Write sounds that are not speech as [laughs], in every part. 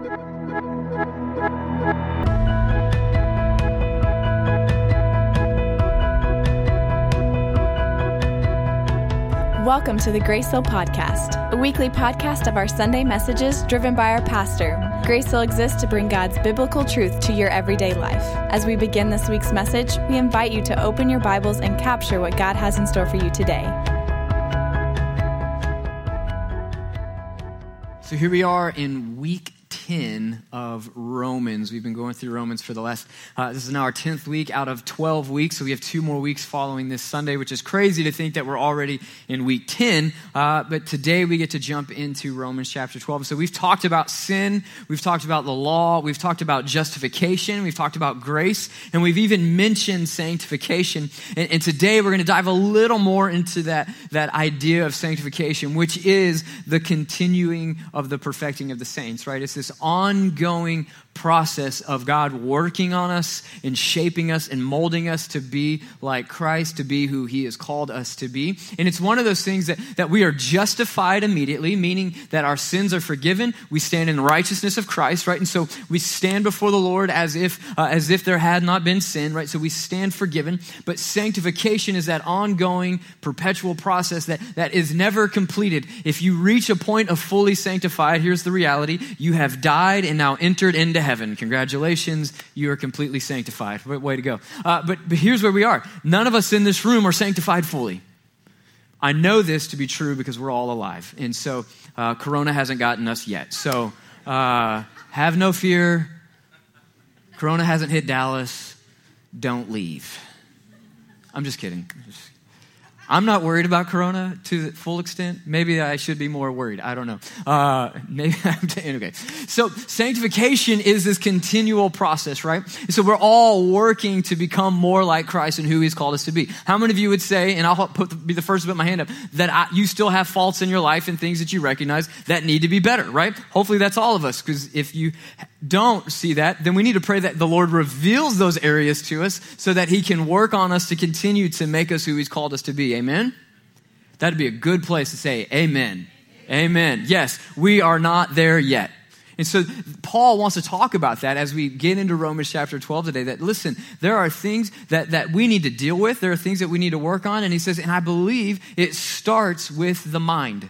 Welcome to the Grace Hill Podcast, a weekly podcast of our Sunday messages driven by our pastor. Grace Hill exists to bring God's biblical truth to your everyday life. As we begin this week's message, we invite you to open your Bibles and capture what God has in store for you today. So here we are in week 10 of Romans. We've been going through Romans for the last, uh, this is now our 10th week out of 12 weeks. So we have two more weeks following this Sunday, which is crazy to think that we're already in week 10. Uh, but today we get to jump into Romans chapter 12. So we've talked about sin, we've talked about the law, we've talked about justification, we've talked about grace, and we've even mentioned sanctification. And, and today we're going to dive a little more into that, that idea of sanctification, which is the continuing of the perfecting of the saints, right? It's this ongoing process of God working on us and shaping us and molding us to be like Christ, to be who He has called us to be. And it's one of those things that, that we are justified immediately, meaning that our sins are forgiven. We stand in righteousness of Christ, right? And so we stand before the Lord as if, uh, as if there had not been sin, right? So we stand forgiven. But sanctification is that ongoing, perpetual process that, that is never completed. If you reach a point of fully sanctified, here's the reality you have died and now entered into heaven. Congratulations, you are completely sanctified. Way to go. Uh, but, but here's where we are none of us in this room are sanctified fully. I know this to be true because we're all alive. And so uh, Corona hasn't gotten us yet. So uh, have no fear. Corona hasn't hit Dallas. Don't leave. I'm just kidding. I'm not worried about Corona to the full extent. Maybe I should be more worried. I don't know. Uh, maybe [laughs] I'm okay. So sanctification is this continual process, right? So we're all working to become more like Christ and who He's called us to be. How many of you would say, and I'll put, be the first to put my hand up, that I, you still have faults in your life and things that you recognize that need to be better, right? Hopefully that's all of us, because if you don't see that, then we need to pray that the Lord reveals those areas to us so that He can work on us to continue to make us who He's called us to be. Amen? That'd be a good place to say, Amen. Amen. Yes, we are not there yet. And so Paul wants to talk about that as we get into Romans chapter 12 today. That listen, there are things that, that we need to deal with, there are things that we need to work on. And he says, and I believe it starts with the mind.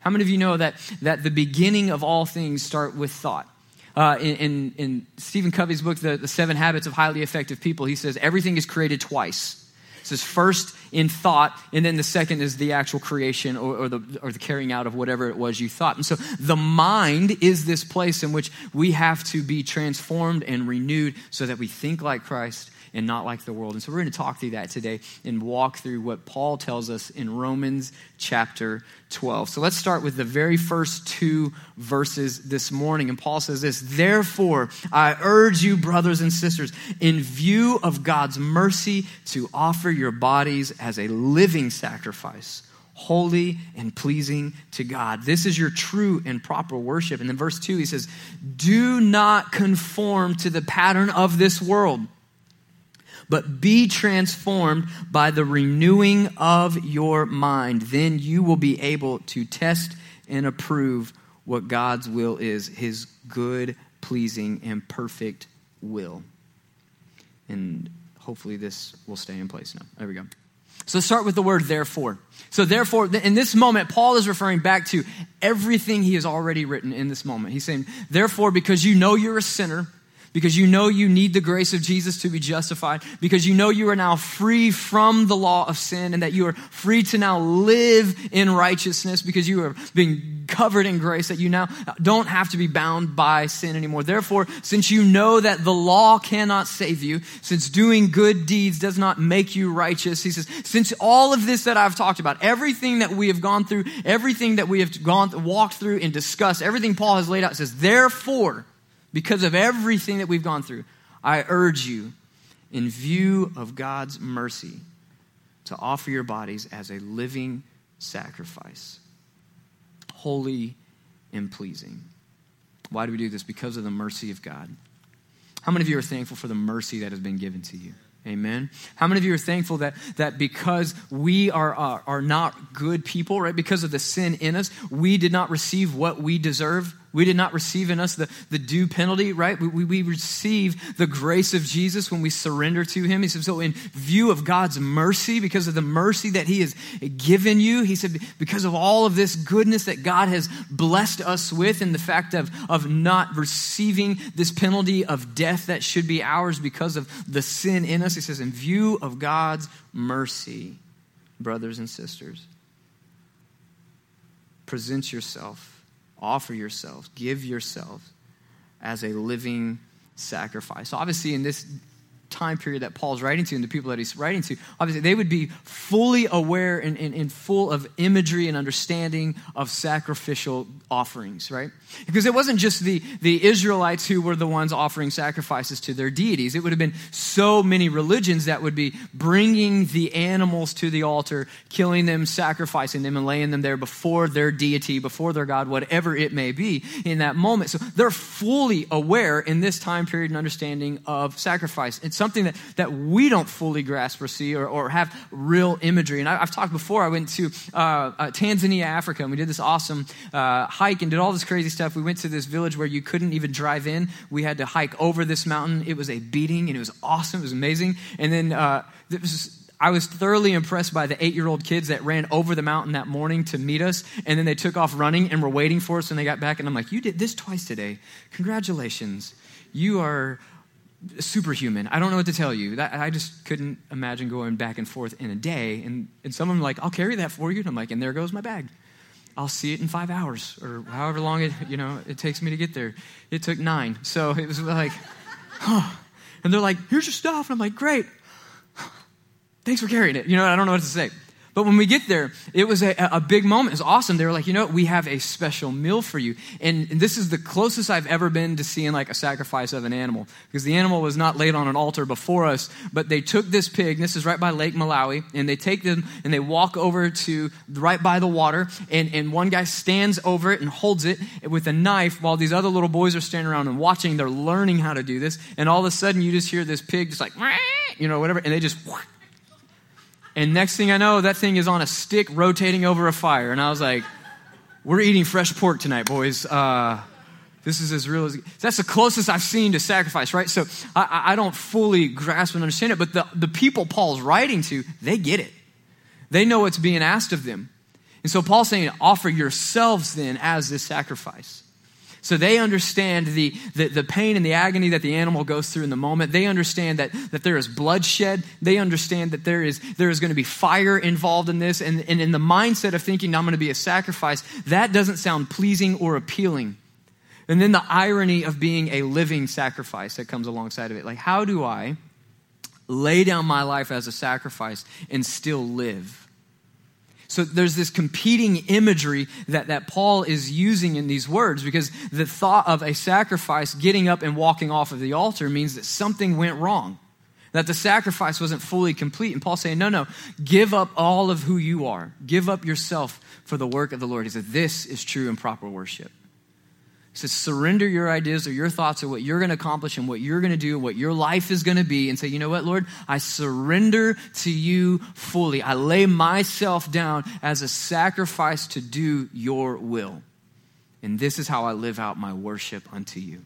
How many of you know that, that the beginning of all things start with thought? Uh, in, in, in, Stephen Covey's book, the, the Seven Habits of Highly Effective People, he says everything is created twice. It says first in thought, and then the second is the actual creation or, or, the, or the carrying out of whatever it was you thought. And so the mind is this place in which we have to be transformed and renewed so that we think like Christ and not like the world. And so we're going to talk through that today and walk through what Paul tells us in Romans chapter 12. So let's start with the very first two verses this morning. And Paul says this Therefore, I urge you, brothers and sisters, in view of God's mercy, to offer your bodies as a living sacrifice holy and pleasing to God. This is your true and proper worship. And then verse 2, he says, Do not conform to the pattern of this world, but be transformed by the renewing of your mind. Then you will be able to test and approve what God's will is, his good, pleasing, and perfect will. And hopefully this will stay in place now. There we go. So let's start with the word therefore. So, therefore, in this moment, Paul is referring back to everything he has already written in this moment. He's saying, therefore, because you know you're a sinner, because you know you need the grace of Jesus to be justified, because you know you are now free from the law of sin and that you are free to now live in righteousness because you are being covered in grace, that you now don't have to be bound by sin anymore. Therefore, since you know that the law cannot save you, since doing good deeds does not make you righteous, he says, since all of this that I've talked about, everything that we have gone through, everything that we have gone, walked through and discussed, everything Paul has laid out says, therefore, because of everything that we've gone through, I urge you, in view of God's mercy, to offer your bodies as a living sacrifice, holy and pleasing. Why do we do this? Because of the mercy of God. How many of you are thankful for the mercy that has been given to you? Amen. How many of you are thankful that, that because we are, are not good people, right? Because of the sin in us, we did not receive what we deserve We did not receive in us the, the due penalty, right? We, we, we receive the grace of Jesus when we surrender to him. He said, so in view of God's mercy, because of the mercy that he has given you, he said, because of all of this goodness that God has blessed us with and the fact of, of not receiving this penalty of death that should be ours because of the sin in us, he says, in view of God's mercy, brothers and sisters, present yourself offer yourselves, give yourselves as a living sacrifice. So obviously, in this time period that Paul's writing to and the people that he's writing to, obviously they would be fully aware and, and, and, full of imagery and understanding of sacrificial offerings, right? Because it wasn't just the, the Israelites who were the ones offering sacrifices to their deities. It would have been so many religions that would be bringing the animals to the altar, killing them, sacrificing them, and laying them there before their deity, before their God, whatever it may be in that moment. So they're fully aware in this time period and understanding of sacrifice. It's something that, that we don't fully grasp or see or, or have real imagery. And I, have talked before, I went to uh, uh, Tanzania, Africa, and we did this awesome uh, hike and did all this crazy stuff. We went to this village where you couldn't even drive in. We had to hike over this mountain. It was a beating, and it was awesome. It was amazing. And then uh, was, I was thoroughly impressed by the eight year old kids that ran over the mountain that morning to meet us, and then they took off running and were waiting for us when they got back. And I'm like, You did this twice today. Congratulations. You are superhuman. I don't know what to tell you. That, I just couldn't imagine going back and forth in a day. And, and some of someone like, I'll carry that for you. And I'm like, and there goes my bag. I'll see it in five hours or however long it, you know, it takes me to get there. It took nine. So it was like, [laughs] huh. And they're like, here's your stuff. And I'm like, great. Thanks for carrying it. You know, I don't know what to say. But when we get there, it was a, a big moment. It was awesome. They were like, you know, we have a special meal for you. And, and this is the closest I've ever been to seeing like a sacrifice of an animal. Because the animal was not laid on an altar before us, but they took this pig, this is right by Lake Malawi, and they take them and they walk over to right by the water. And, and one guy stands over it and holds it with a knife while these other little boys are standing around and watching. They're learning how to do this. And all of a sudden, you just hear this pig just like, you know, whatever, and they just and next thing I know, that thing is on a stick rotating over a fire. And I was like, we're eating fresh pork tonight, boys. Uh, this is as real as that's the closest I've seen to sacrifice, right? So I, I don't fully grasp and understand it, but the, the people Paul's writing to, they get it. They know what's being asked of them. And so Paul's saying, offer yourselves then as this sacrifice. So they understand the, the, the, pain and the agony that the animal goes through in the moment. They understand that, that there is bloodshed. They understand that there is, there is going to be fire involved in this. And, and in the mindset of thinking, I'm going to be a sacrifice, that doesn't sound pleasing or appealing. And then the irony of being a living sacrifice that comes alongside of it. Like, how do I lay down my life as a sacrifice and still live? So there's this competing imagery that, that Paul is using in these words because the thought of a sacrifice getting up and walking off of the altar means that something went wrong, that the sacrifice wasn't fully complete. And Paul's saying, no, no, give up all of who you are, give up yourself for the work of the Lord. He said, this is true and proper worship. Says, surrender your ideas or your thoughts of what you're going to accomplish and what you're going to do what your life is going to be and say, you know what, Lord, I surrender to you fully. I lay myself down as a sacrifice to do your will. And this is how I live out my worship unto you.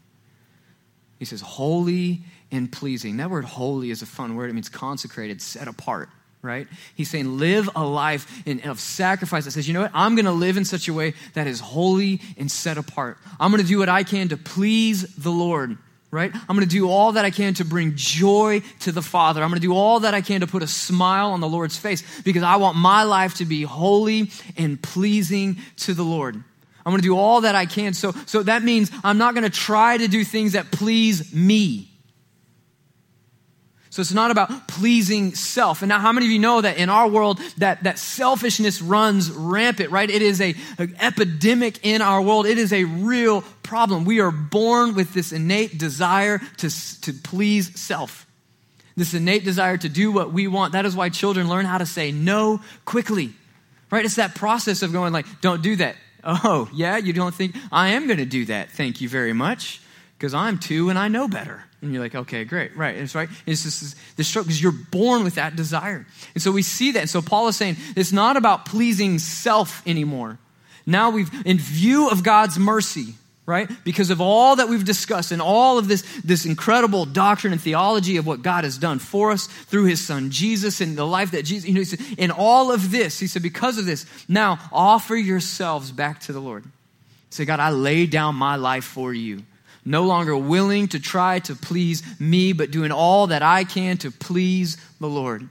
He says, holy and pleasing. That word holy is a fun word. It means consecrated, set apart right? He's saying, live a life in, of sacrifice that says, you know what? I'm going to live in such a way that is holy and set apart. I'm going to do what I can to please the Lord, right? I'm going to do all that I can to bring joy to the Father. I'm going to do all that I can to put a smile on the Lord's face because I want my life to be holy and pleasing to the Lord. I'm going to do all that I can. So, so that means I'm not going to try to do things that please me. So it's not about pleasing self. And now, how many of you know that in our world that, that selfishness runs rampant, right? It is a, epidemic in our world. It is a real problem. We are born with this innate desire to, to please self. This innate desire to do what we want. That is why children learn how to say no quickly. Right? It's that process of going like, don't do that. Oh, yeah, you don't think I am going to do that. Thank you very much. Because I'm two and I know better. And you're like, okay, great, right. It's right. It's just the struggle because you're born with that desire. And so we see that. And so Paul is saying it's not about pleasing self anymore. Now we've, in view of God's mercy, right? Because of all that we've discussed and all of this, this incredible doctrine and theology of what God has done for us through his son Jesus and the life that Jesus, you know, said, in all of this, he said, because of this, now offer yourselves back to the Lord. Say, God, I lay down my life for you. No longer willing to try to please me, but doing all that I can to please the Lord. And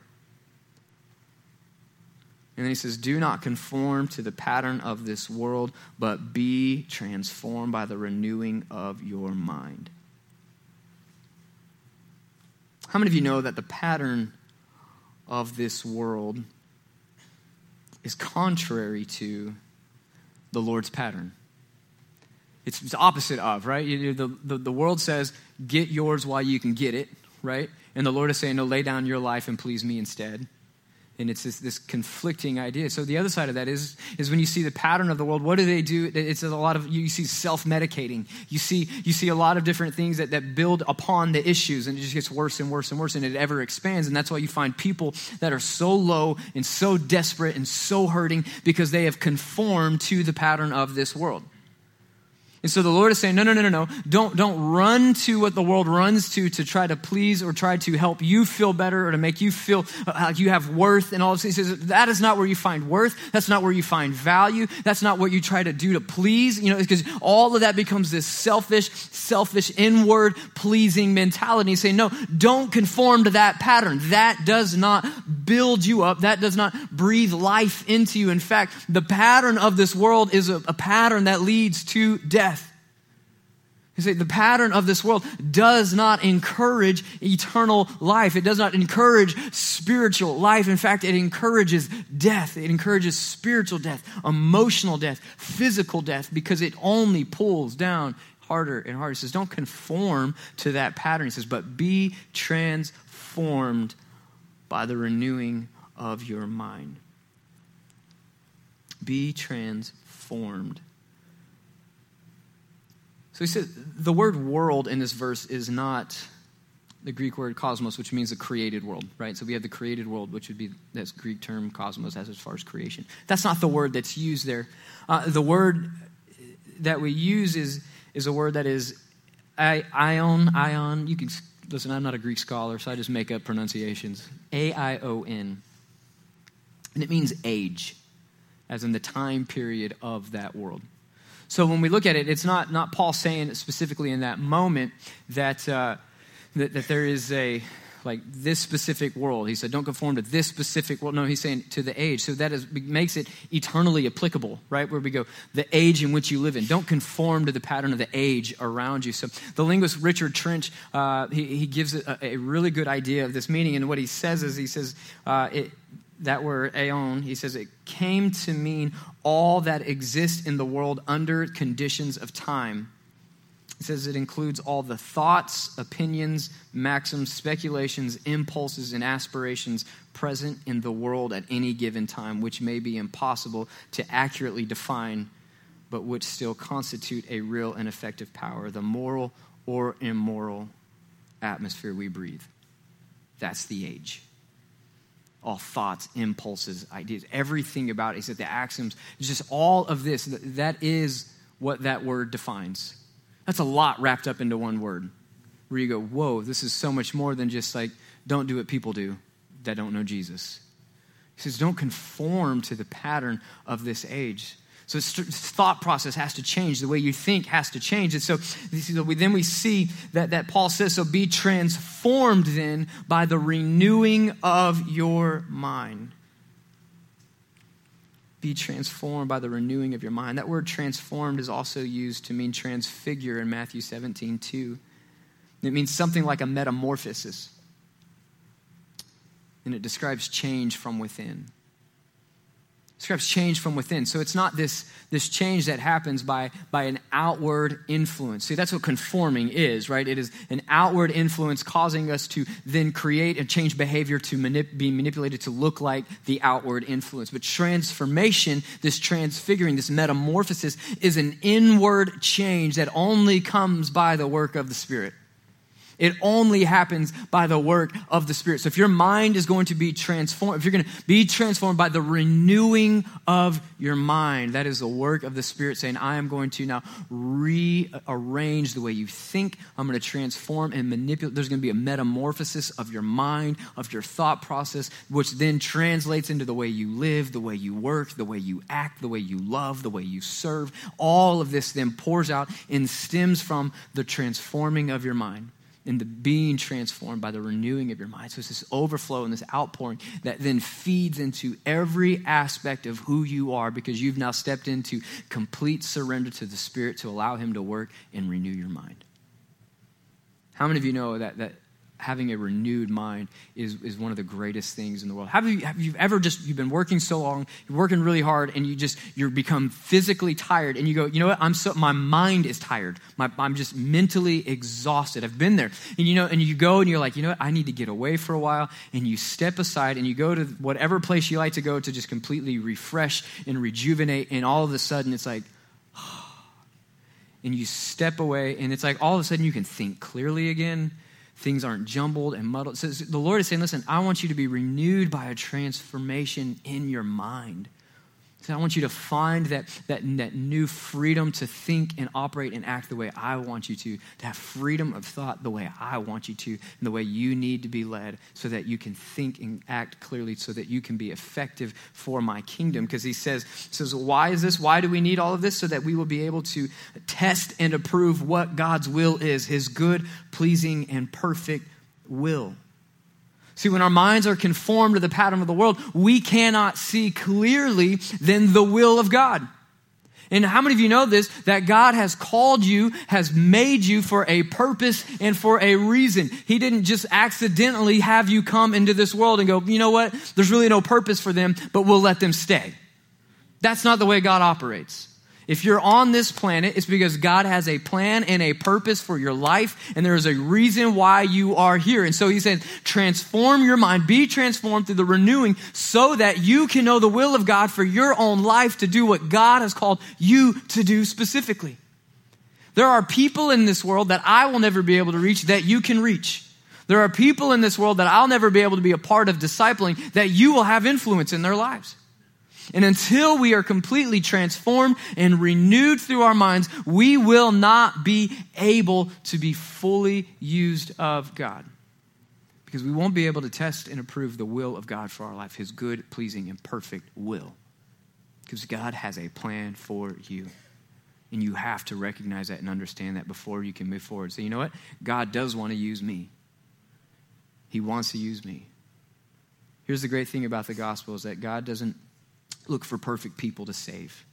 then he says, Do not conform to the pattern of this world, but be transformed by the renewing of your mind. How many of you know that the pattern of this world is contrary to the Lord's pattern? It's, the opposite of, right? The, the, the world says, get yours while you can get it, right? And the Lord is saying, no, lay down your life and please me instead. And it's this, this, conflicting idea. So the other side of that is is when you see the pattern of the world what do they do? It's a lot of you see self-medicating. You see you see a lot of different things that, that build upon the issues and it just gets worse and worse and worse and it ever expands. And that's why you find people that are so low and so desperate and so hurting because they have conformed to the pattern of this world and so the Lord is saying, no, no, no, no, no. Don't, don't run to what the world runs to to try to please or try to help you feel better or to make you feel like you have worth and all this. He says, that is not where you find worth. That's not where you find value. That's not what you try to do to please, you know, because all of that becomes this selfish, selfish, inward pleasing mentality. He's saying, no, don't conform to that pattern. That does not build you up. That does not breathe life into you. In fact, the pattern of this world is a, a pattern that leads to death. You see, the pattern of this world does not encourage eternal life. It does not encourage spiritual life. In fact, it encourages death. It encourages spiritual death, emotional death, physical death, because it only pulls down harder and harder. He says, don't conform to that pattern. He says, but be transformed by the renewing of your mind. Be transformed so he said the word world in this verse is not the Greek word cosmos, which means the created world, right? So we have the created world, which would be that's Greek term cosmos as, as far as creation. That's not the word that's used there. Uh, the word that we use is is a word that is aion, aion. You can listen. I'm not a Greek scholar, so I just make up pronunciations. A I O N, and it means age, as in the time period of that world. So when we look at it, it's not, not Paul saying specifically in that moment that, uh, that, that there is a, like this specific world. He said, don't conform to this specific world. No, he's saying to the age. So that is, makes it eternally applicable, right? Where we go, the age in which you live in. Don't conform to the pattern of the age around you. So the linguist Richard Trench, uh, he, he gives a, a, really good idea of this meaning. And what he says is, he says, uh, it, that word aeon, he says it came to mean all that exists in the world under conditions of time. He says it includes all the thoughts, opinions, maxims, speculations, impulses, and aspirations present in the world at any given time, which may be impossible to accurately define, but which still constitute a real and effective power, the moral or immoral atmosphere we breathe. That's the age all thoughts, impulses, ideas, everything about it. Said the axioms, just all of this. That is what that word defines. That's a lot wrapped up into one word. Where you go, whoa, this is so much more than just like, don't do what people do that don't know Jesus. He says, don't conform to the pattern of this age. So thought process has to change. The way you think has to change. And so then we see that, that Paul says, so be transformed then by the renewing of your mind. Be transformed by the renewing of your mind. That word transformed is also used to mean transfigure in Matthew 17, 2. It means something like a metamorphosis. And it describes change from within describes change from within. So it's not this, this change that happens by, by an outward influence. See, that's what conforming is, right? It is an outward influence causing us to then create and change behavior to manip- be manipulated to look like the outward influence. But transformation, this transfiguring, this metamorphosis, is an inward change that only comes by the work of the Spirit. It only happens by the work of the Spirit. So if your mind is going to be transformed, if you're going to be transformed by the renewing of your mind, that is the work of the Spirit saying, I am going to now rearrange the way you think. I'm going to transform and manipulate. There's going to be a metamorphosis of your mind, of your thought process, which then translates into the way you live, the way you work, the way you act, the way you love, the way you serve. All of this then pours out and stems from the transforming of your mind and the being transformed by the renewing of your mind. So it's this overflow and this outpouring that then feeds into every aspect of who you are because you've now stepped into complete surrender to the Spirit to allow Him to work and renew your mind. How many of you know that, that having a renewed mind is, is one of the greatest things in the world. Have you, have you ever just, you've been working so long, you're working really hard, and you just, you become physically tired, and you go, you know what, I'm so, my mind is tired. My, I'm just mentally exhausted. I've been there. And you know, and you go and you're like, you know what, I need to get away for a while, and you step aside and you go to whatever place you like to go to just completely refresh and rejuvenate, and all of a sudden it's like, [sighs] and you step away, and it's like all of a sudden you can think clearly again things aren't jumbled and muddled. So the Lord is saying, listen, I want you to be renewed by a transformation in your mind. I want you to find that, that, that new freedom to think and operate and act the way I want you to, to have freedom of thought the way I want you to, and the way you need to be led, so that you can think and act clearly, so that you can be effective for my kingdom. Because he says, says, why is this? Why do we need all of this? So that we will be able to test and approve what God's will is, his good, pleasing, and perfect will. See, when our minds are conformed to the pattern of the world, we cannot see clearly then the will of God. And how many of you know this? That God has called you, has made you for a purpose and for a reason. He didn't just accidentally have you come into this world and go, you know what? There's really no purpose for them, but we'll let them stay. That's not the way God operates. If you're on this planet, it's because God has a plan and a purpose for your life, and there is a reason why you are here. And so he said, transform your mind, be transformed through the renewing so that you can know the will of God for your own life to do what God has called you to do specifically. There are people in this world that I will never be able to reach that you can reach. There are people in this world that I'll never be able to be a part of discipling that you will have influence in their lives. And until we are completely transformed and renewed through our minds, we will not be able to be fully used of God. Because we won't be able to test and approve the will of God for our life, His good, pleasing, and perfect will. Because God has a plan for you. And you have to recognize that and understand that before you can move forward. So, you know what? God does want to use me. He wants to use me. Here's the great thing about the gospel is that God doesn't look for perfect people to save.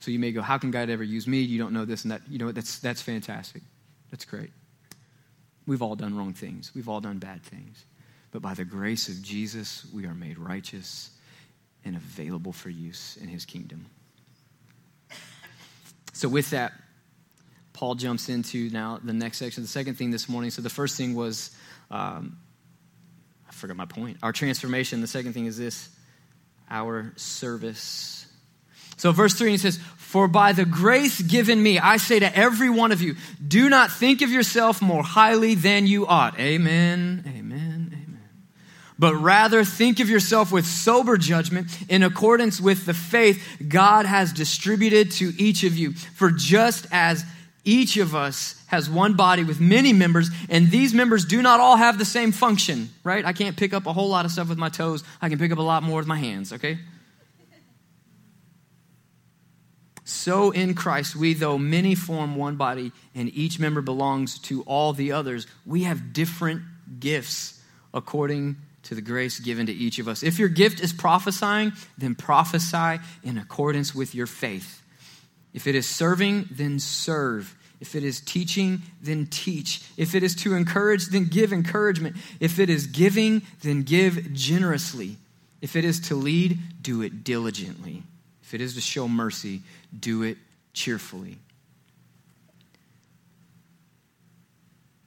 So you may go, How can God ever use me? You don't know this and that. You know what? That's, that's fantastic. That's great. We've all done wrong things, we've all done bad things. But by the grace of Jesus, we are made righteous and available for use in his kingdom. So, with that, Paul jumps into now the next section, the second thing this morning. So, the first thing was, um, I forgot my point. Our transformation. The second thing is this our service. So, verse 3, he says, For by the grace given me, I say to every one of you, do not think of yourself more highly than you ought. Amen, amen, amen. But rather think of yourself with sober judgment in accordance with the faith God has distributed to each of you. For just as each of us has one body with many members, and these members do not all have the same function, right? I can't pick up a whole lot of stuff with my toes. I can pick up a lot more with my hands, okay? So in Christ, we, though many form one body, and each member belongs to all the others, we have different gifts according to the grace given to each of us. If your gift is prophesying, then prophesy in accordance with your faith. If it is serving, then serve. If it is teaching, then teach. If it is to encourage, then give encouragement. If it is giving, then give generously. If it is to lead, do it diligently. If it is to show mercy, do it cheerfully.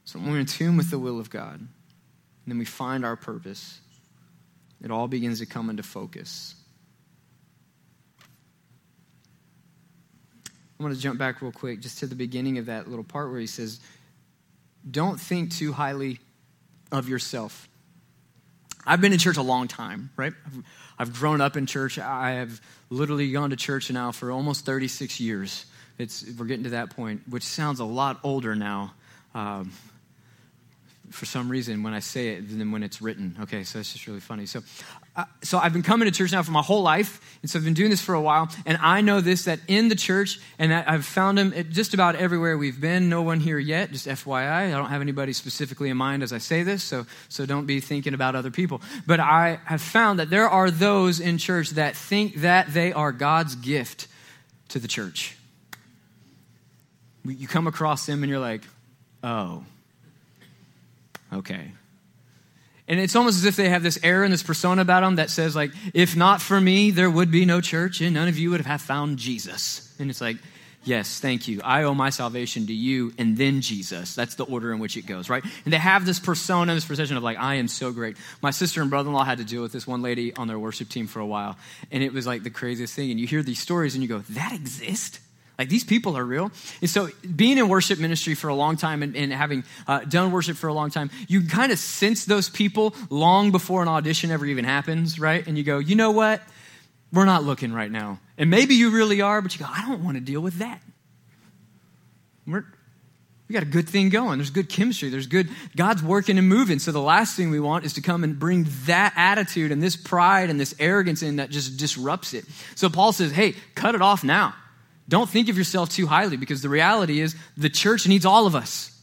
So when we're in tune with the will of God, and then we find our purpose, it all begins to come into focus. I want to jump back real quick just to the beginning of that little part where he says, don't think too highly of yourself. I've been in church a long time, right? I've, grown up in church. I have literally gone to church now for almost 36 years. It's, we're getting to that point, which sounds a lot older now. Um, for some reason when I say it than when it's written. Okay, so it's just really funny. So, uh, so I've been coming to church now for my whole life, and so I've been doing this for a while. And I know this that in the church, and I've found them just about everywhere we've been. No one here yet, just FYI. I don't have anybody specifically in mind as I say this, so so don't be thinking about other people. But I have found that there are those in church that think that they are God's gift to the church. You come across them, and you're like, oh okay. And it's almost as if they have this air and this persona about them that says, like, if not for me, there would be no church and none of you would have found Jesus. And it's like, yes, thank you. I owe my salvation to you and then Jesus. That's the order in which it goes, right? And they have this persona, this perception of like, I am so great. My sister and brother in law had to deal with this one lady on their worship team for a while. And it was like the craziest thing. And you hear these stories and you go, that exists? Like these people are real. And so, being in worship ministry for a long time and, and having uh, done worship for a long time, you kind of sense those people long before an audition ever even happens, right? And you go, you know what? We're not looking right now. And maybe you really are, but you go, I don't want to deal with that. We're, we got a good thing going. There's good chemistry. There's good, God's working and moving. So the last thing we want is to come and bring that attitude and this pride and this arrogance in that just disrupts it. So Paul says, hey, cut it off now. Don't think of yourself too highly because the reality is the church needs all of us.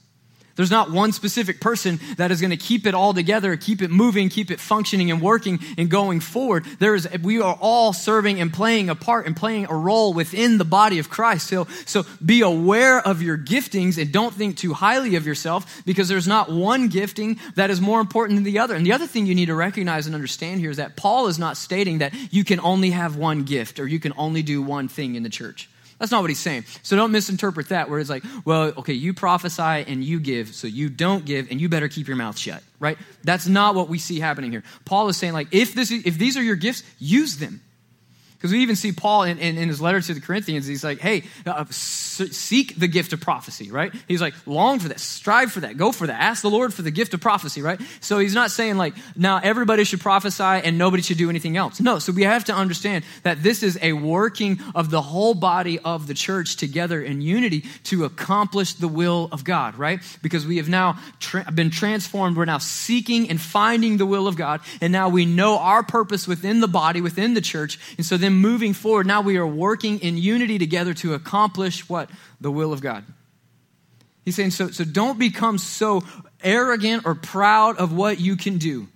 There's not one specific person that is going to keep it all together, keep it moving, keep it functioning and working and going forward. There is, we are all serving and playing a part and playing a role within the body of Christ. So, so be aware of your giftings and don't think too highly of yourself because there's not one gifting that is more important than the other. And the other thing you need to recognize and understand here is that Paul is not stating that you can only have one gift or you can only do one thing in the church. That's not what he's saying. So don't misinterpret that where it's like, well, okay, you prophesy and you give, so you don't give and you better keep your mouth shut, right? That's not what we see happening here. Paul is saying like, if this if these are your gifts, use them. Because we even see Paul in, in, in, his letter to the Corinthians, he's like, hey, uh, seek the gift of prophecy, right? He's like, long for that, strive for that, go for that, ask the Lord for the gift of prophecy, right? So he's not saying like, now everybody should prophesy and nobody should do anything else. No, so we have to understand that this is a working of the whole body of the church together in unity to accomplish the will of God, right? Because we have now tra- been transformed. We're now seeking and finding the will of God. And now we know our purpose within the body, within the church. And so then then moving forward, now we are working in unity together to accomplish what? The will of God. He's saying, so, so don't become so arrogant or proud of what you can do.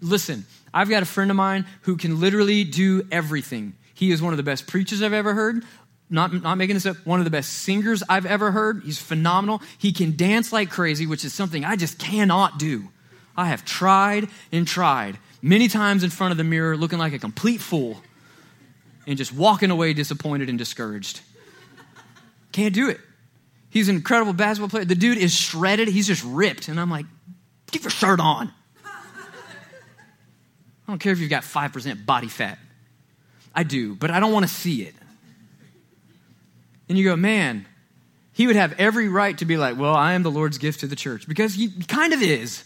Listen, I've got a friend of mine who can literally do everything. He is one of the best preachers I've ever heard. Not, not making this up, one of the best singers I've ever heard. He's phenomenal. He can dance like crazy, which is something I just cannot do. I have tried and tried many times in front of the mirror looking like a complete fool and just walking away disappointed and discouraged. Can't do it. He's an incredible basketball player. The dude is shredded. He's just ripped. And I'm like, keep your shirt on. I don't care if you've got 5% body fat. I do, but I don't want to see it. And you go, man, he would have every right to be like, well, I am the Lord's gift to the church because he kind of is.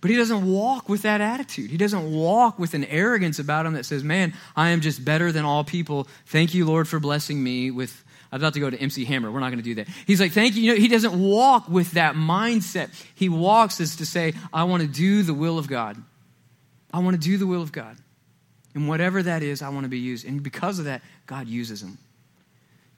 But he doesn't walk with that attitude. He doesn't walk with an arrogance about him that says, Man, I am just better than all people. Thank you, Lord, for blessing me with. I'm about to go to MC Hammer. We're not going to do that. He's like, Thank you. you know, he doesn't walk with that mindset. He walks as to say, I want to do the will of God. I want to do the will of God. And whatever that is, I want to be used. And because of that, God uses him.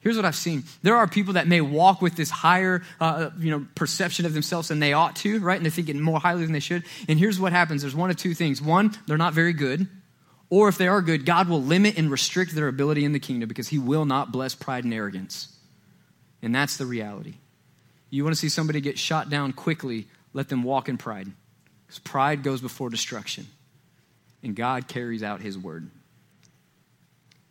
Here's what I've seen. There are people that may walk with this higher, uh, you know, perception of themselves than they ought to, right? And they're thinking more highly than they should. And here's what happens. There's one of two things. One, they're not very good. Or if they are good, God will limit and restrict their ability in the kingdom because he will not bless pride and arrogance. And that's the reality. You want to see somebody get shot down quickly, let them walk in pride. Because pride goes before destruction. And God carries out his word.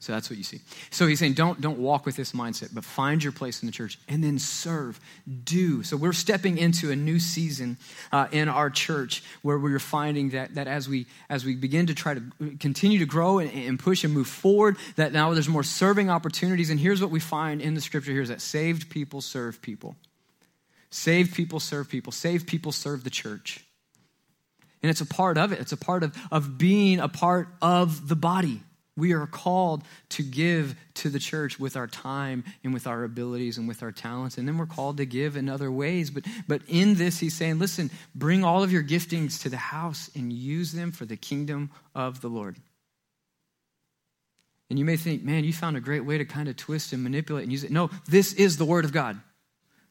So that's what you see. So he's saying, don't, don't walk with this mindset, but find your place in the church and then serve. Do. So we're stepping into a new season uh, in our church where we're finding that, that as, we, as we begin to try to continue to grow and, and push and move forward, that now there's more serving opportunities. And here's what we find in the scripture here is that saved people serve people. Saved people serve people. Saved people serve the church. And it's a part of it. It's a part of, of being a part of the body. We are called to give to the church with our time and with our abilities and with our talents. And then we're called to give in other ways. But, but in this, he's saying, listen, bring all of your giftings to the house and use them for the kingdom of the Lord. And you may think, man, you found a great way to kind of twist and manipulate and use it. No, this is the Word of God.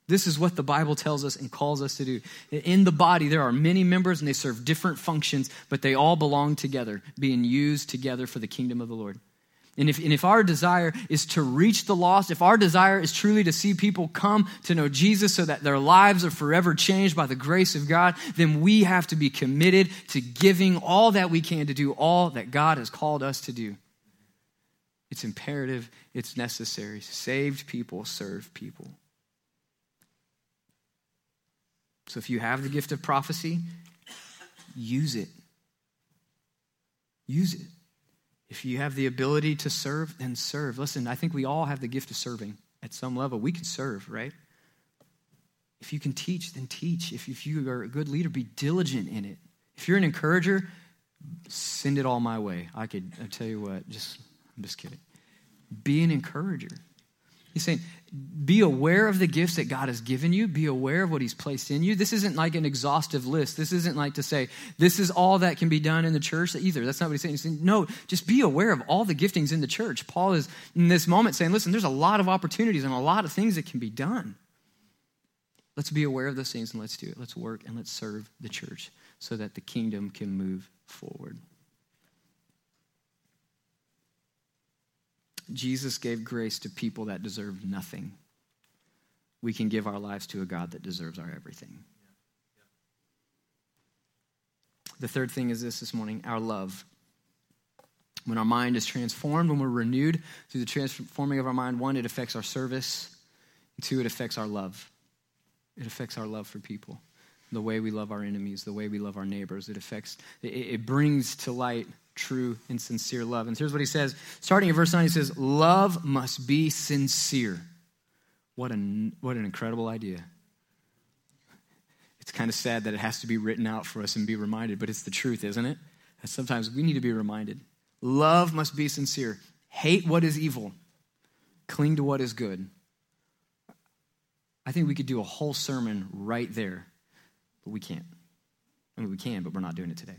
This is what the Bible tells us and calls us to do. In the body, there are many members and they serve different functions, but they all belong together, being used together for the kingdom of the Lord. And if, and if our desire is to reach the lost, if our desire is truly to see people come to know Jesus so that their lives are forever changed by the grace of God, then we have to be committed to giving all that we can to do all that God has called us to do. It's imperative, it's necessary. Saved people serve people. So if you have the gift of prophecy, use it. Use it. If you have the ability to serve, then serve. Listen, I think we all have the gift of serving at some level. We can serve, right? If you can teach, then teach. If, if you are a good leader, be diligent in it. If you're an encourager, send it all my way. I could, I tell you what, just, I'm just kidding. Be an encourager. He's saying, be aware of the gifts that God has given you. Be aware of what He's placed in you. This isn't like an exhaustive list. This isn't like to say, this is all that can be done in the church either. That's not what He's saying. He's saying, no, just be aware of all the giftings in the church. Paul is in this moment saying, listen, there's a lot of opportunities and a lot of things that can be done. Let's be aware of those things and let's do it. Let's work and let's serve the church so that the kingdom can move forward. Jesus gave grace to people that deserved nothing. We can give our lives to a God that deserves our everything. The third thing is this this morning our love. When our mind is transformed, when we're renewed through the transforming of our mind, one, it affects our service, two, it affects our love. It affects our love for people, the way we love our enemies, the way we love our neighbors. It affects, it, it brings to light true and sincere love. And here's what he says starting in verse 9, he says, Love must be sincere. What an, what an incredible idea. It's kind of sad that it has to be written out for us and be reminded, but it's the truth, isn't it? That sometimes we need to be reminded. Love must be sincere. Hate what is evil, cling to what is good. I think we could do a whole sermon right there, but we can't. I mean, we can, but we're not doing it today.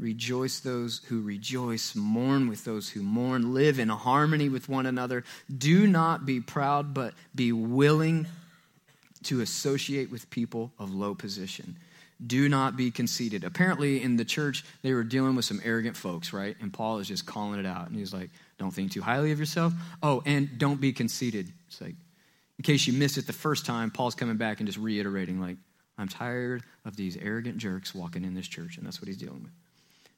Rejoice those who rejoice, mourn with those who mourn, live in harmony with one another. Do not be proud, but be willing to associate with people of low position. Do not be conceited. Apparently, in the church, they were dealing with some arrogant folks, right? And Paul is just calling it out. And he's like, Don't think too highly of yourself. Oh, and don't be conceited. It's like, in case you missed it the first time, Paul's coming back and just reiterating, like, I'm tired of these arrogant jerks walking in this church. And that's what he's dealing with.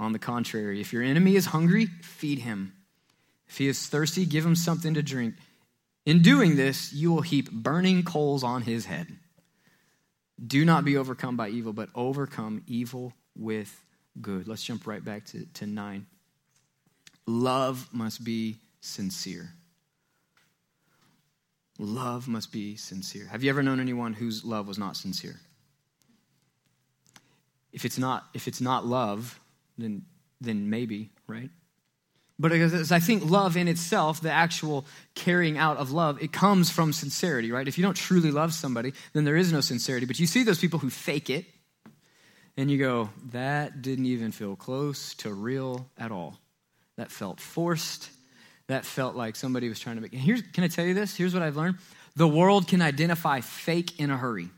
On the contrary, if your enemy is hungry, feed him. If he is thirsty, give him something to drink. In doing this, you will heap burning coals on his head. Do not be overcome by evil, but overcome evil with good. Let's jump right back to, to nine. Love must be sincere. Love must be sincere. Have you ever known anyone whose love was not sincere? If it's not, if it's not love, then, then maybe, right? But as I think love in itself, the actual carrying out of love, it comes from sincerity, right? If you don't truly love somebody, then there is no sincerity. But you see those people who fake it, and you go, that didn't even feel close to real at all. That felt forced. That felt like somebody was trying to make. Here's, can I tell you this? Here's what I've learned the world can identify fake in a hurry.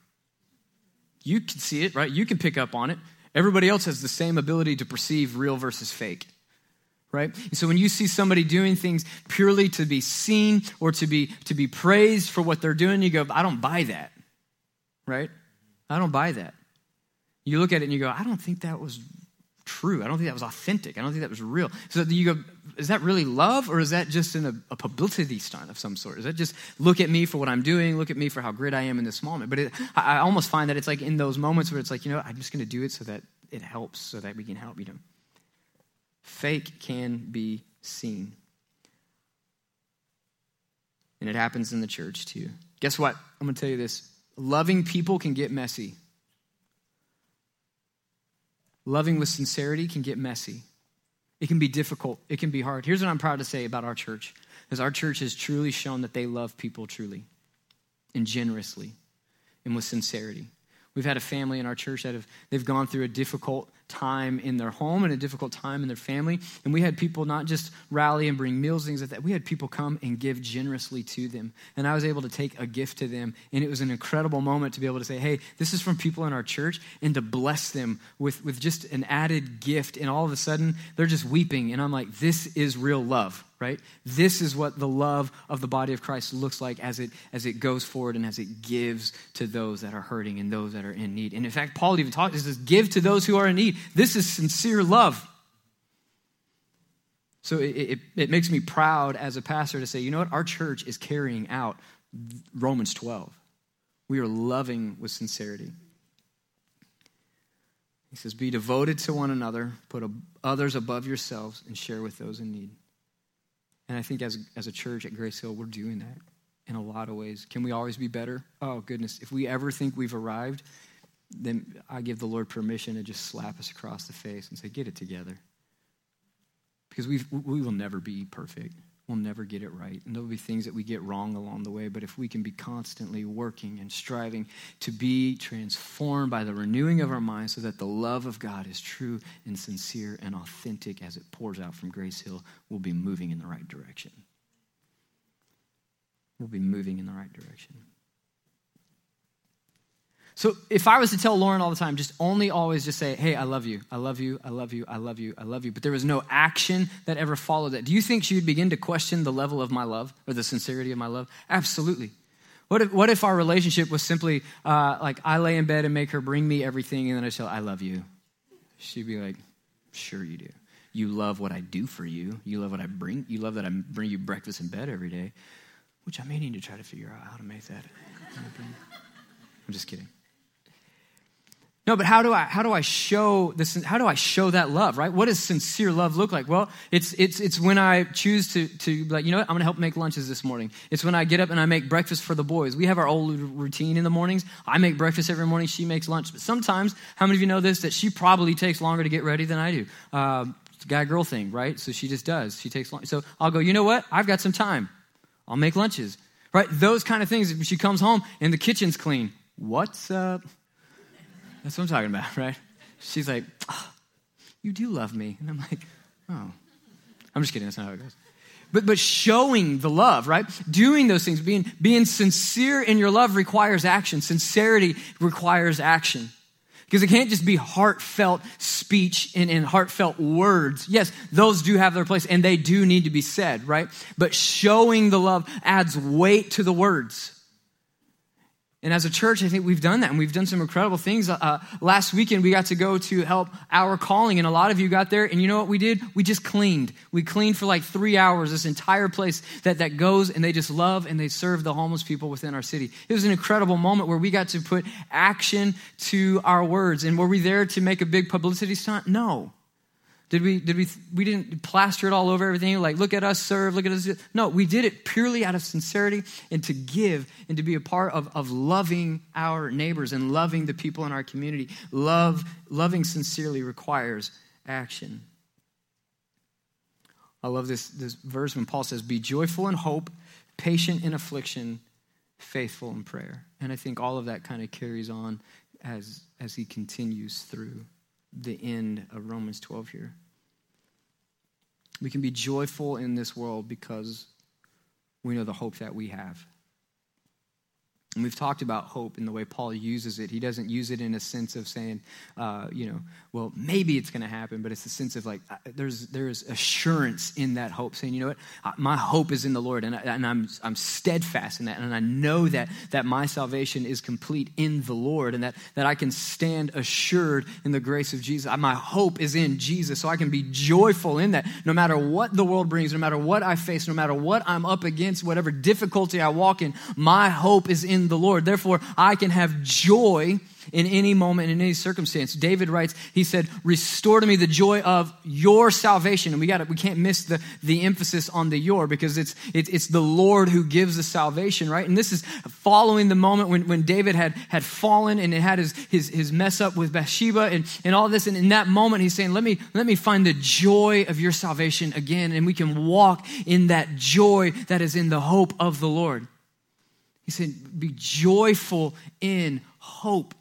You can see it, right? You can pick up on it. Everybody else has the same ability to perceive real versus fake right? And so when you see somebody doing things purely to be seen or to be to be praised for what they're doing you go i don't buy that right? I don't buy that. You look at it and you go i don't think that was true i don't think that was authentic i don't think that was real so you go is that really love or is that just in a, a publicity stunt of some sort is that just look at me for what i'm doing look at me for how great i am in this moment but it, I, I almost find that it's like in those moments where it's like you know i'm just going to do it so that it helps so that we can help you know Fake can be seen. And it happens in the church too. Guess what? I'm going to tell you this loving people can get messy. Loving with sincerity can get messy. It can be difficult. It can be hard. Here's what I'm proud to say about our church is our church has truly shown that they love people truly and generously and with sincerity. We've had a family in our church that have they've gone through a difficult time in their home and a difficult time in their family. And we had people not just rally and bring meals, things like that. We had people come and give generously to them. And I was able to take a gift to them. And it was an incredible moment to be able to say, hey, this is from people in our church, and to bless them with, with just an added gift. And all of a sudden, they're just weeping. And I'm like, this is real love right this is what the love of the body of christ looks like as it as it goes forward and as it gives to those that are hurting and those that are in need and in fact paul even talks he says give to those who are in need this is sincere love. So it, it, it, makes me proud as a pastor to say, you know what? Our church is carrying out Romans 12. We are loving with sincerity. He says, Be devoted to one another, put others above yourselves, and share with those in need. And I think as, as a church at Grace Hill, we're doing that in a lot of ways. Can we always be better? Oh, goodness. If we ever think we've arrived, then I give the Lord permission to just slap us across the face and say, get it together. Because we we will never be perfect. We'll never get it right. And there'll be things that we get wrong along the way. But if we can be constantly working and striving to be transformed by the renewing of our minds so that the love of God is true and sincere and authentic as it pours out from Grace Hill, we'll be moving in the right direction. We'll be moving in the right direction. So if I was to tell Lauren all the time, just only always just say, hey, I love you, I love you, I love you, I love you, I love you, but there was no action that ever followed that, do you think she would begin to question the level of my love or the sincerity of my love? Absolutely. What if, what if our relationship was simply uh, like I lay in bed and make her bring me everything and then I tell I love you? She'd be like, sure you do. You love what I do for you. You love what I bring. You love that I bring you breakfast in bed every day, which I may need to try to figure out how to make that. [laughs] I'm just kidding. No, but how do I how do I show this how do I show that love, right? What does sincere love look like? Well, it's it's it's when I choose to to like, you know what, I'm gonna help make lunches this morning. It's when I get up and I make breakfast for the boys. We have our old routine in the mornings. I make breakfast every morning, she makes lunch. But sometimes, how many of you know this? That she probably takes longer to get ready than I do. Uh, guy girl thing, right? So she just does. She takes long. So I'll go, you know what? I've got some time. I'll make lunches. Right? Those kind of things. She comes home and the kitchen's clean. What's up? That's what I'm talking about, [laughs] right? She's like, oh, You do love me. And I'm like, Oh. I'm just kidding. That's not how it goes. But, but showing the love, right? Doing those things, being, being sincere in your love requires action. Sincerity requires action. Because it can't just be heartfelt speech and, and, heartfelt words. Yes, those do have their place and they do need to be said, right? But showing the love adds weight to the words. And as a church, I think we've done that, and we've done some incredible things. Uh, last weekend, we got to go to help our calling, and a lot of you got there. And you know what we did? We just cleaned. We cleaned for like three hours this entire place that, that goes, and they just love and they serve the homeless people within our city. It was an incredible moment where we got to put action to our words. And were we there to make a big publicity stunt? No. Did we, did we, we didn't plaster it all over everything, like, look at us serve, look at us. No, we did it purely out of sincerity and to give and to be a part of, of loving our neighbors and loving the people in our community. Love, loving sincerely requires action. I love this, this verse when Paul says, Be joyful in hope, patient in affliction, faithful in prayer. And I think all of that kind of carries on as, as he continues through the end of Romans 12 here. We can be joyful in this world because we know the hope that we have. And we've talked about hope in the way Paul uses it. He doesn't use it in a sense of saying, uh, you know, well, maybe it's going to happen, but it's a sense of like, uh, there's, there's assurance in that hope, saying, you know what, uh, my hope is in the Lord, and, I, and I'm, I'm steadfast in that, and I know that, that my salvation is complete in the Lord, and that, that I can stand assured in the grace of Jesus. My hope is in Jesus, so I can be joyful in that no matter what the world brings, no matter what I face, no matter what I'm up against, whatever difficulty I walk in, my hope is in the Lord. Therefore, I can have joy in any moment, in any circumstance. David writes, he said, Restore to me the joy of your salvation. And we got it, we can't miss the, the emphasis on the your because it's, it's, it's the Lord who gives the salvation, right? And this is following the moment when, when David had, had fallen and it had his, his, his mess up with Bathsheba and, and all this. And in that moment, he's saying, let me, let me find the joy of your salvation again. And we can walk in that joy that is in the hope of the Lord. He said, be joyful in hope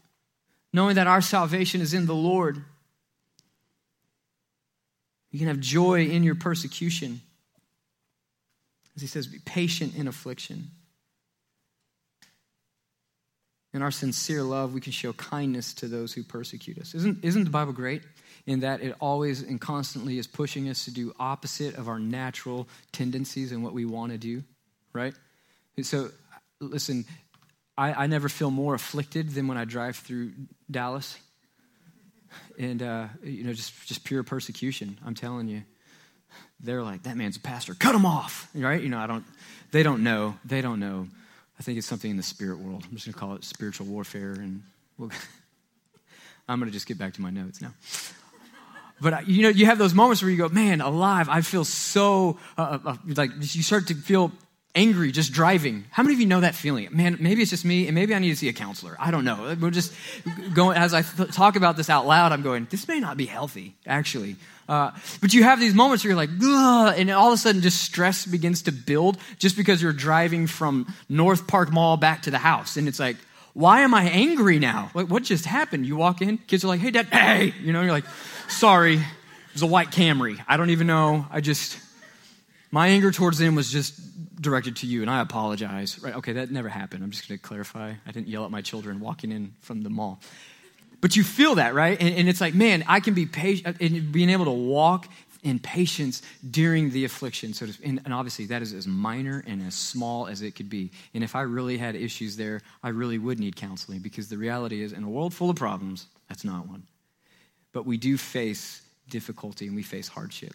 knowing that our salvation is in the Lord. You can have joy in your persecution. As he says, be patient in affliction. In our sincere love, we can show kindness to those who persecute us. Isn't, isn't the Bible great in that it always and constantly is pushing us to do opposite of our natural tendencies and what we want to do, right? so, listen, I, I never feel more afflicted than when I drive through Dallas. And, uh, you know, just, just pure persecution, I'm telling you. They're like, that man's a pastor, cut him off, right? You know, I don't, they don't know. They don't know. I think it's something in the spirit world. I'm just going to call it spiritual warfare. And we'll, [laughs] I'm going to just get back to my notes now. But uh, you know, you have those moments where you go, man, alive. I feel so uh, uh, uh like you start to feel angry just driving. How many of you know that feeling? Man, maybe it's just me, and maybe I need to see a counselor. I don't know. We're just going, as I th- talk about this out loud, I'm going, this may not be healthy, actually. Uh, but you have these moments where you're like, and all of a sudden just stress begins to build just because you're driving from North Park Mall back to the house. And it's like, why am I angry now? Like, what just happened? You walk in, kids are like, hey, dad, [clears throat] hey, you know, you're like, sorry, it was a white Camry. I don't even know. I just, my anger towards them was just directed to you, and I apologize. Right? Okay, that never happened. I'm just going to clarify. I didn't yell at my children walking in from the mall. But you feel that, right? And, and it's like, man, I can be patient, and being able to walk in patience during the affliction. So, to, and, and obviously, that is as minor and as small as it could be. And if I really had issues there, I really would need counseling because the reality is, in a world full of problems, that's not one. But we do face difficulty and we face hardship.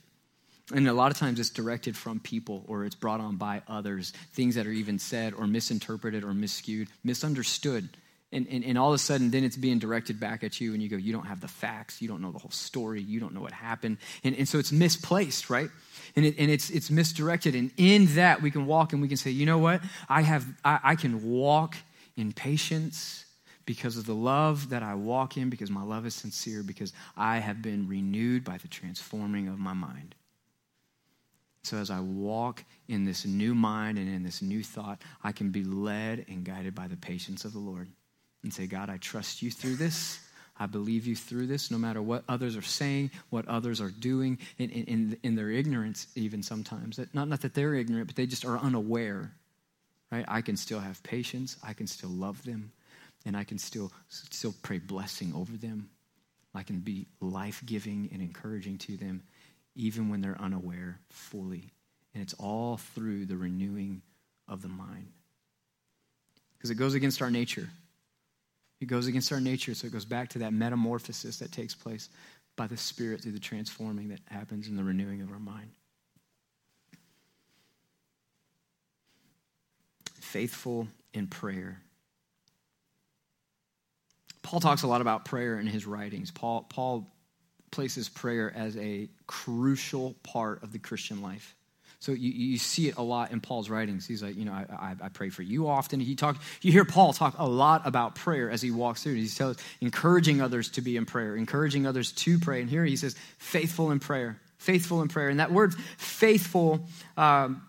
And a lot of times it's directed from people or it's brought on by others, things that are even said or misinterpreted or miscued, misunderstood. And, and, and all of a sudden, then it's being directed back at you, and you go, You don't have the facts. You don't know the whole story. You don't know what happened. And, and so it's misplaced, right? And, it, and it's, it's misdirected. And in that, we can walk and we can say, You know what? I, have, I, I can walk in patience because of the love that I walk in, because my love is sincere, because I have been renewed by the transforming of my mind. So as I walk in this new mind and in this new thought, I can be led and guided by the patience of the Lord and say, God, I trust you through this. I believe you through this, no matter what others are saying, what others are doing, in, in, in their ignorance, even sometimes. Not, not that they're ignorant, but they just are unaware. Right? I can still have patience. I can still love them. And I can still, still pray blessing over them. I can be life giving and encouraging to them even when they're unaware fully. And it's all through the renewing of the mind. Because it goes against our nature. It goes against our nature, so it goes back to that metamorphosis that takes place by the Spirit through the transforming that happens in the renewing of our mind. Faithful in prayer. Paul talks a lot about prayer in his writings. Paul, Paul places prayer as a crucial part of the Christian life. So you, you see it a lot in Paul's writings. He's like, you know, I, I, I pray for you often. He talk, you hear Paul talk a lot about prayer as he walks through. He's tells, encouraging others to be in prayer, encouraging others to pray. And here he says, faithful in prayer, faithful in prayer. And that word faithful um,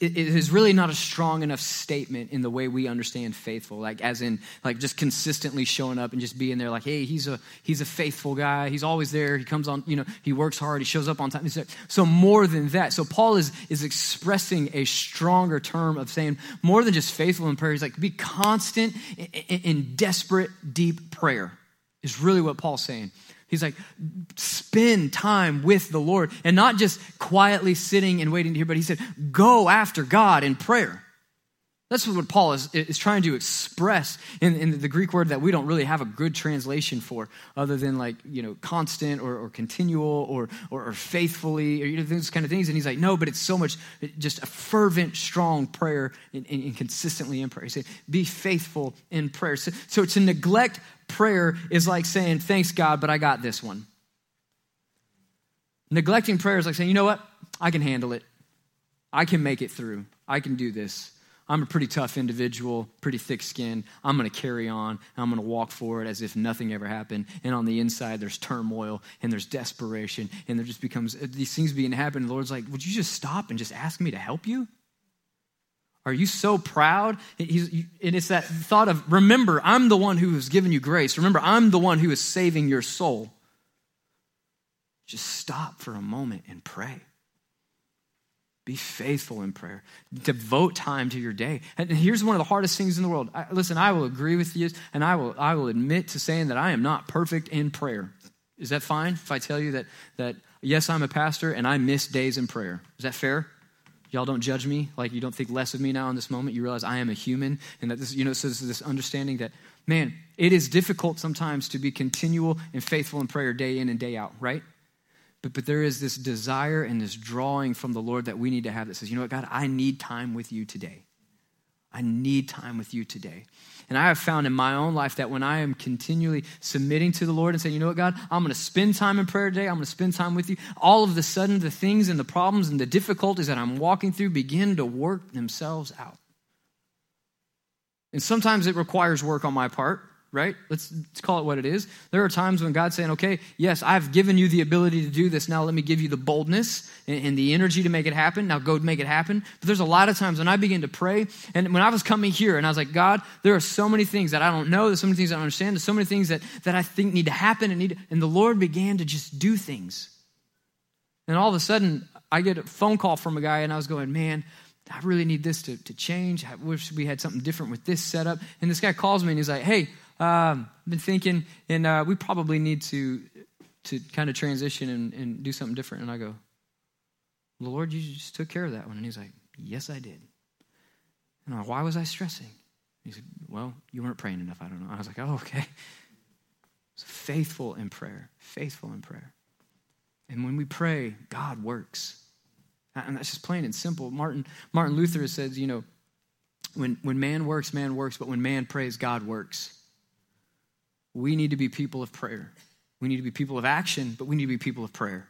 it is really not a strong enough statement in the way we understand faithful like as in like just consistently showing up and just being there like hey he's a he's a faithful guy. He's always there. He comes on you know he works hard. He shows up on time. So more than that so paul is is expressing a stronger term of saying more than just faithful in prayer he's like be constant in, in desperate deep prayer is really what paul's saying He's like, spend time with the Lord and not just quietly sitting and waiting to hear, but he said, go after God in prayer. That's what Paul is, is trying to express in, in the Greek word that we don't really have a good translation for, other than like, you know, constant or, or continual or, or, or, faithfully or you know, those kind of things. And he's like, no, but it's so much just a fervent, strong prayer and, and, and consistently in prayer. He said, be faithful in prayer. So, so to neglect prayer is like saying, thanks, God, but I got this one. Neglecting prayer is like saying, you know what? I can handle it. I can make it through. I can do this. I'm a pretty tough individual, pretty thick skinned. I'm going to carry on. I'm going to walk forward as if nothing ever happened. And on the inside, there's turmoil and there's desperation. And there just becomes uh, these things begin to happen. The Lord's like, Would you just stop and just ask me to help you? Are you so proud? And it's that thought of, remember, I'm the one who has given you grace. Remember, I'm the one who is saving your soul. Just stop for a moment and pray. Be faithful in prayer. Devote time to your day. And here's one of the hardest things in the world. I, listen, I will agree with you, and I will, I will admit to saying that I am not perfect in prayer. Is that fine if I tell you that, that yes, I'm a pastor and I miss days in prayer? Is that fair? Y'all don't judge me, like you don't think less of me now in this moment. You realize I am a human, and that this, you know, so this, this understanding that, man, it is difficult sometimes to be continual and faithful in prayer day in and day out, right? But, but there is this desire and this drawing from the Lord that we need to have that says, you know what, God, I need time with you today. I need time with you today. And I have found in my own life that when I am continually submitting to the Lord and saying, you know what, God, I'm going to spend time in prayer today, I'm going to spend time with you, all of a sudden the things and the problems and the difficulties that I'm walking through begin to work themselves out. And sometimes it requires work on my part right? Let's, let's, call it what it is. There are times when God's saying, okay, yes, I've given you the ability to do this. Now let me give you the boldness and, and, the energy to make it happen. Now go make it happen. But there's a lot of times when I begin to pray, and when I was coming here and I was like, God, there are so many things that I don't know. There's so many things I don't understand. There's so many things that, that I think need to happen and need, and the Lord began to just do things. And all of a sudden, I get a phone call from a guy and I was going, man, I really need this to, to change. I wish we had something different with this setup. And this guy calls me and he's like, hey, um, I've been thinking, and uh, we probably need to to kind of transition and, and do something different. And I go, the Lord, you just took care of that one. And he's like, Yes, I did. And I'm like, Why was I stressing? He said, Well, you weren't praying enough. I don't know. I was like, Oh, okay. So faithful in prayer, faithful in prayer. And when we pray, God works. And that's just plain and simple. Martin, Martin Luther says, you know, when, when man works, man works, but when man prays, God works. We need to be people of prayer. We need to be people of action, but we need to be people of prayer.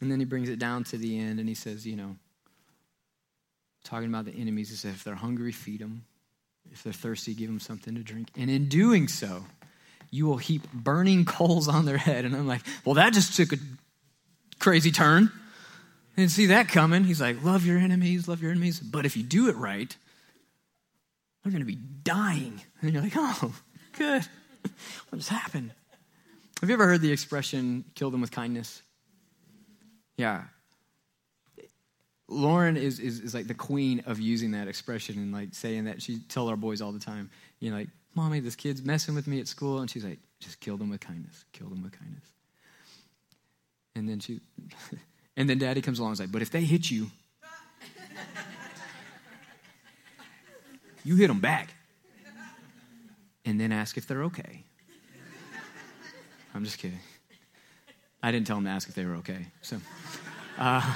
And then he brings it down to the end and he says, you know, talking about the enemies, he says, if they're hungry, feed them. If they're thirsty, give them something to drink. And in doing so, you will heap burning coals on their head. And I'm like, well, that just took a crazy turn. I didn't see that coming. He's like, love your enemies, love your enemies. But if you do it right, they're going to be dying. And you're like, oh, good. [laughs] what just happened? Have you ever heard the expression, kill them with kindness? Yeah. Lauren is, is, is like the queen of using that expression and like saying that. She tell our boys all the time, you know, like, mommy, this kid's messing with me at school. And she's like, just kill them with kindness. Kill them with kindness. And then she, [laughs] and then daddy comes along and is like, but if they hit you, you hit them back. And then ask if they're okay. I'm just kidding. I didn't tell them to ask if they were okay. So, uh,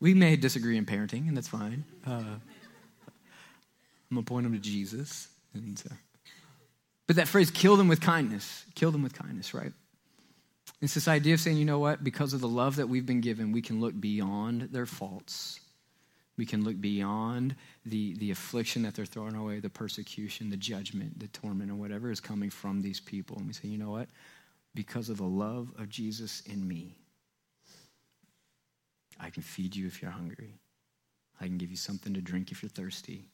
we may disagree in parenting, and that's fine. Uh, I'm to point them to Jesus. And, uh, but that phrase, kill them with kindness, kill them with kindness, right? It's this idea of saying, you know what, because of the love that we've been given, we can look beyond their faults. We can look beyond the, the affliction that they're throwing away, the persecution, the judgment, the torment, and whatever is coming from these people. And we say, you know what? Because of the love of Jesus in me, I can feed you if you're hungry. I can give you something to drink if you're thirsty.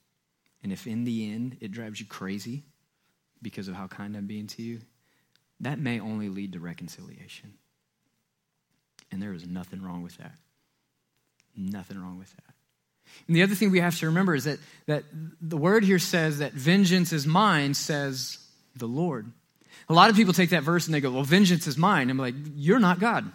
And if in the end it drives you crazy because of how kind I'm being to you, that may only lead to reconciliation. And there is nothing wrong with that. Nothing wrong with that. And the other thing we have to remember is that, that the word here says that vengeance is mine, says the Lord. A lot of people take that verse and they go, Well, vengeance is mine. I'm like, You're not God.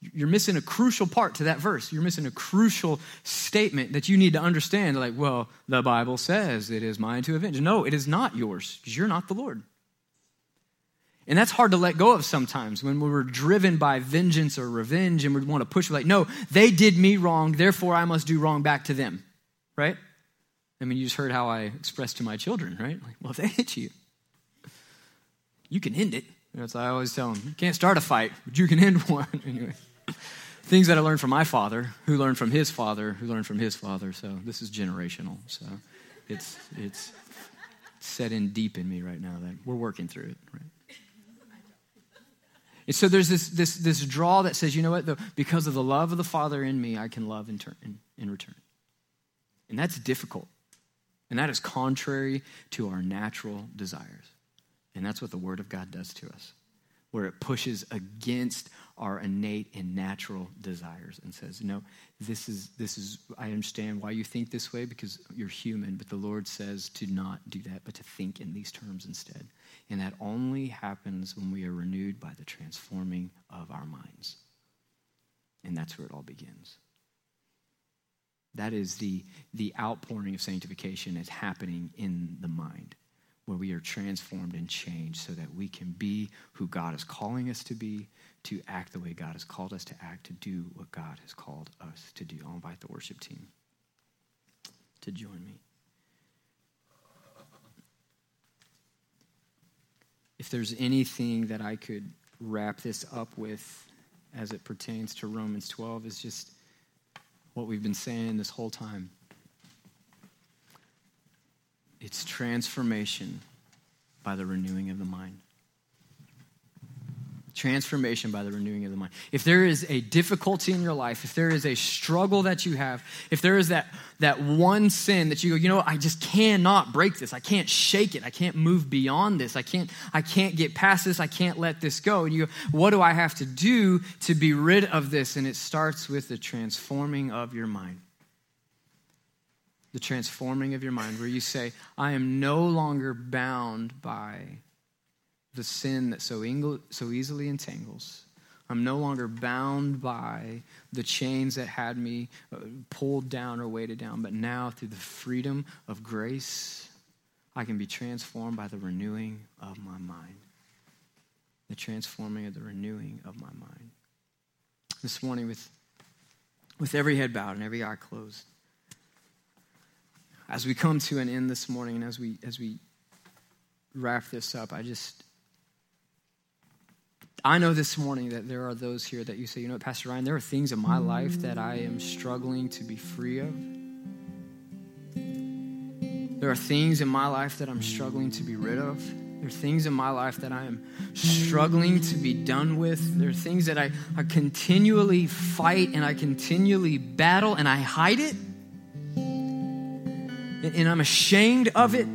You're missing a crucial part to that verse. You're missing a crucial statement that you need to understand. Like, well, the Bible says it is mine to avenge. No, it is not yours because you're not the Lord. And that's hard to let go of sometimes when we're driven by vengeance or revenge and we want to push, like, no, they did me wrong, therefore I must do wrong back to them, right? I mean, you just heard how I expressed to my children, right? Like, well, if they hit you, you can end it. That's what I always tell them. You can't start a fight, but you can end [laughs] one. anyway things that I learned from my father, who learned from his father, who learned from his father. So this is generational. So it's it's set in deep in me right now that we're working through it. Right? And so there's this this this draw that says, you know what? though, because of the love of the Father in me, I can love in, turn, in, in return. And that's difficult. And that is contrary to our natural desires. And that's what the Word of God does to us, where it pushes against our innate and natural desires and says, No, this is, this is, I understand why you think this way because you're human, but the Lord says to not do that, but to think in these terms instead. And that only happens when we are renewed by the transforming of our minds. And that's where it all begins. That is the, the outpouring of sanctification is happening in the mind where we are transformed and changed so that we can be who God is calling us to be, to act the way God has called us to act, to do what God has called us to do. I'll invite the worship team to join me. If there's anything that I could wrap this up with as it pertains to Romans 12, is just what we've been saying this whole time. It's transformation by the renewing of the mind. Transformation by the renewing of the mind. If there is a difficulty in your life, if there is a struggle that you have, if there is that, that one sin that you go, you know, I just cannot break this. I can't shake it. I can't move beyond this. I can't, I can't get past this. I can't let this go. And you go, what do I have to do to be rid of this? And it starts with the transforming of your mind the transforming of your mind, where you say, I am no longer bound by the sin that so, so easily entangles. I'm no longer bound by the chains that had me uh, pulled down or weighted down, but now through the freedom of grace, I can be transformed by the renewing of my mind. The transforming of the renewing of my mind. This morning, with, with every head bowed and every eye closed, as we come to an end this morning and as we as we wrap this up, I just I know this morning that there are those here that you say, you know what, Pastor Ryan, there are things in my life that I am struggling to be free of. There are things in my life that I'm struggling to be rid of. There are things in my life that I am struggling to be done with. There are things that I, I continually fight and I continually battle and I hide it and I'm ashamed of it.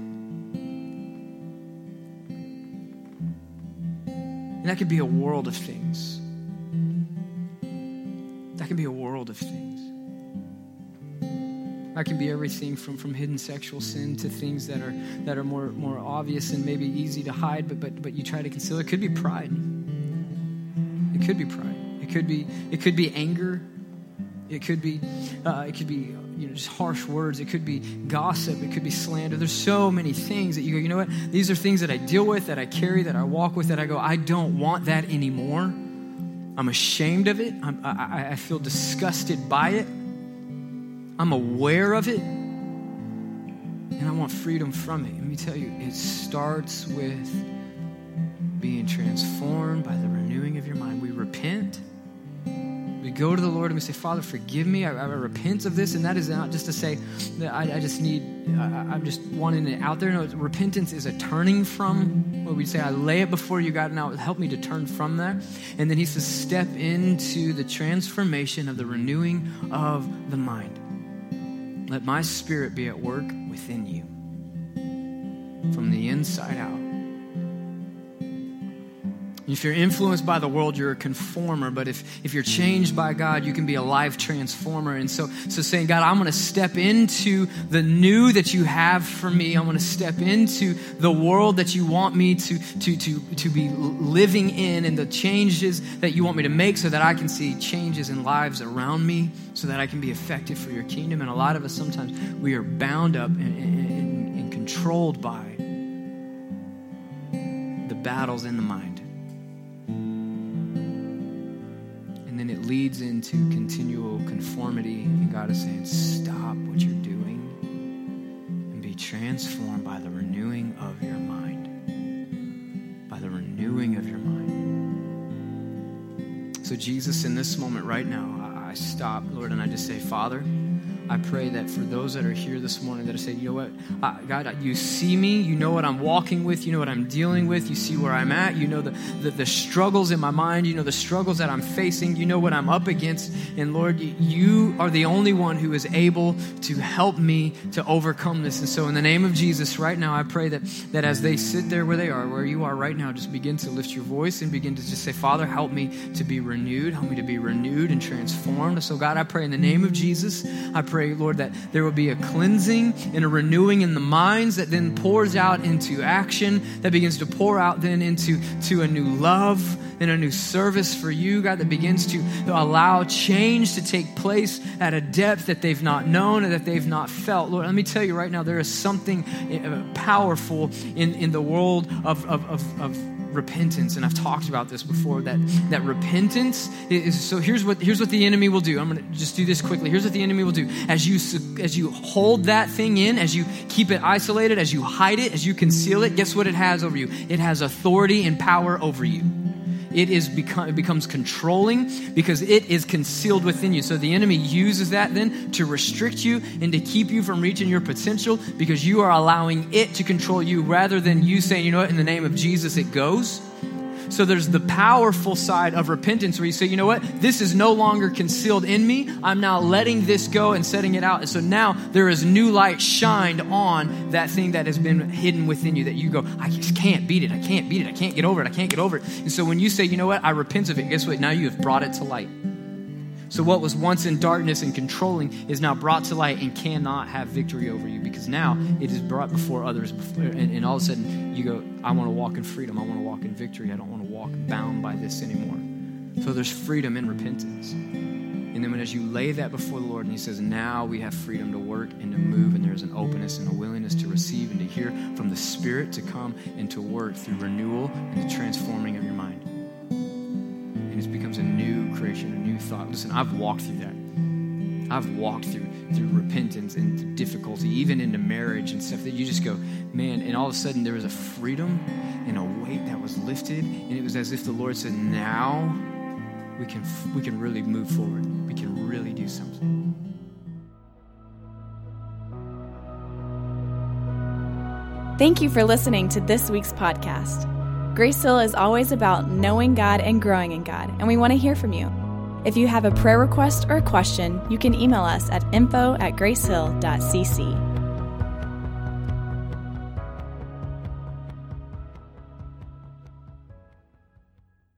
And that could be a world of things. That can be a world of things. That can be everything from, from hidden sexual sin to things that are that are more more obvious and maybe easy to hide, but but but you try to conceal. It could be pride. It could be pride. It could be it could be anger. It could be uh, it could be you know, just harsh words. It could be gossip. It could be slander. There's so many things that you go, you know what? These are things that I deal with, that I carry, that I walk with, that I go, I don't want that anymore. I'm ashamed of it. I, I feel disgusted by it. I'm aware of it. and I want freedom from it. Let me tell you, it starts with being transformed by the renewing of your mind. We repent. We go to the Lord and we say, Father, forgive me. I, I repent of this. And that is not just to say that I, I just need, I, am just wanting it out there. No, repentance is a turning from what we say, I lay it before you, God, now help me to turn from that. And then he says, step into the transformation of the renewing of the mind. Let my spirit be at work within you from the inside out. If you're influenced by the world, you're a conformer. But if, if you're changed by God, you can be a life transformer. And so, so saying, God, I'm going to step into the new that you have for me. I'm going to step into the world that you want me to, to, to, to be living in and the changes that you want me to make so that I can see changes in lives around me so that I can be effective for your kingdom. And a lot of us sometimes we are bound up and, and, and controlled by the battles in the mind. Leads into continual conformity. And God is saying, stop what you're doing and be transformed by the renewing of your mind. By the renewing of your mind. So, Jesus, in this moment right now, I stop, Lord, and I just say, Father, I pray that for those that are here this morning that are saying, you know what, uh, God, you see me, you know what I'm walking with, you know what I'm dealing with, you see where I'm at, you know the, the, the struggles in my mind, you know the struggles that I'm facing, you know what I'm up against. And Lord, you are the only one who is able to help me to overcome this. And so, in the name of Jesus, right now, I pray that, that as they sit there where they are, where you are right now, just begin to lift your voice and begin to just say, Father, help me to be renewed, help me to be renewed and transformed. So, God, I pray in the name of Jesus, I pray pray, Lord, that there will be a cleansing and a renewing in the minds that then pours out into action, that begins to pour out then into to a new love and a new service for you, God, that begins to allow change to take place at a depth that they've not known and that they've not felt. Lord, let me tell you right now, there is something uh, powerful in, in the world of, of, of, of repentance and i've talked about this before that that repentance is so here's what here's what the enemy will do. I'm going to just do this quickly. Here's what the enemy will do. As you as you hold that thing in as you keep it isolated as you hide it as you conceal it guess what it has over you? It has authority and power over you it is become, it becomes controlling because it is concealed within you. So the enemy uses that then to restrict you and to keep you from reaching your potential because you are allowing it to control you rather than you saying, you know what, in the name of Jesus, it goes. So there's the powerful side of repentance where you say, you know what? This is no longer concealed in me. I'm now letting this go and setting it out. And so now there is new light shined on that thing that has been hidden within you that you go, I just can't beat it. I can't beat it. I can't get over it. I can't get over it. And so when you say, you know what? I repent of it, guess what? Now you have brought it to light. So, what was once in darkness and controlling is now brought to light and cannot have victory over you because now it is brought before others. Before, and, and all of a sudden, you go, I want to walk in freedom. I want to walk in victory. I don't want to walk bound by this anymore. So, there's freedom in repentance. And then, when as you lay that before the Lord, and He says, Now we have freedom to work and to move, and there's an openness and a willingness to receive and to hear from the Spirit to come and to work through renewal and the transforming of your mind it becomes a new creation, a new thought. Listen, I've walked through that. I've walked through through repentance and difficulty, even into marriage and stuff that you just go, man, and all of a sudden there was a freedom and a weight that was lifted, and it was as if the Lord said, now we can we can really move forward. We can really do something. Thank you for listening to this week's podcast. Grace Hill is always about knowing God and growing in God, and we want to hear from you. If you have a prayer request or a question, you can email us at info at gracehill.cc.